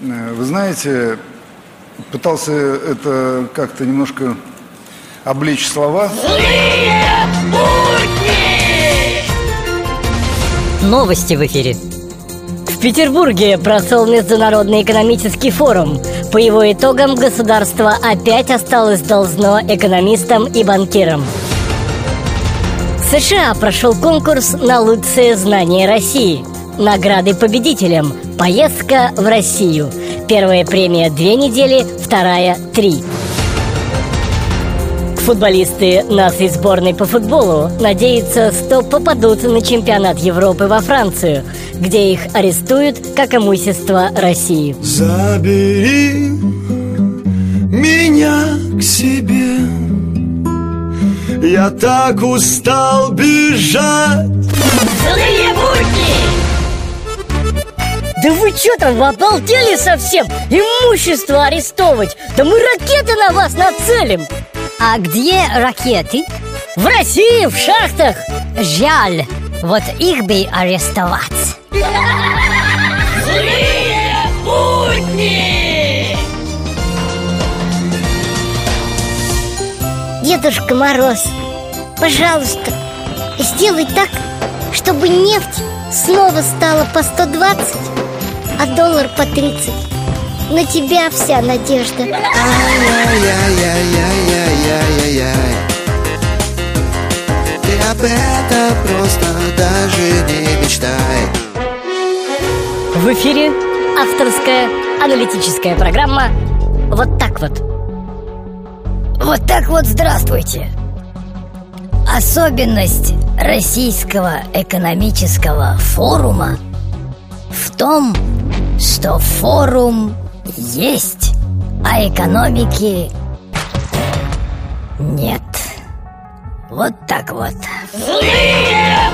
Э, вы знаете, пытался это как-то немножко обличь слова. Злые будни! Новости в эфире. В Петербурге прошел Международный экономический форум. По его итогам государство опять осталось должно экономистам и банкирам. В США прошел конкурс на лучшее знание России. Награды победителям. Поездка в Россию. Первая премия две недели, вторая три. Футболисты нашей сборной по футболу надеются, что попадут на чемпионат Европы во Францию, где их арестуют как имущество России. Забери меня к себе Я так устал бежать Да вы что там, обалдели совсем? Имущество арестовывать! Да мы ракеты на вас нацелим! А где ракеты? В России, в шахтах Жаль, вот их бы арестовать Злые будни! Дедушка Мороз, пожалуйста, сделай так, чтобы нефть снова стала по 120, а доллар по 30 На тебя вся надежда. Ай-яй-яй-яй-яй-яй-яй Ты об этом просто даже не мечтай. В эфире авторская аналитическая программа «Вот так вот». Вот так вот здравствуйте Особенность Российского экономического форума в том, что форум есть, а экономики нет. Вот так вот. Злые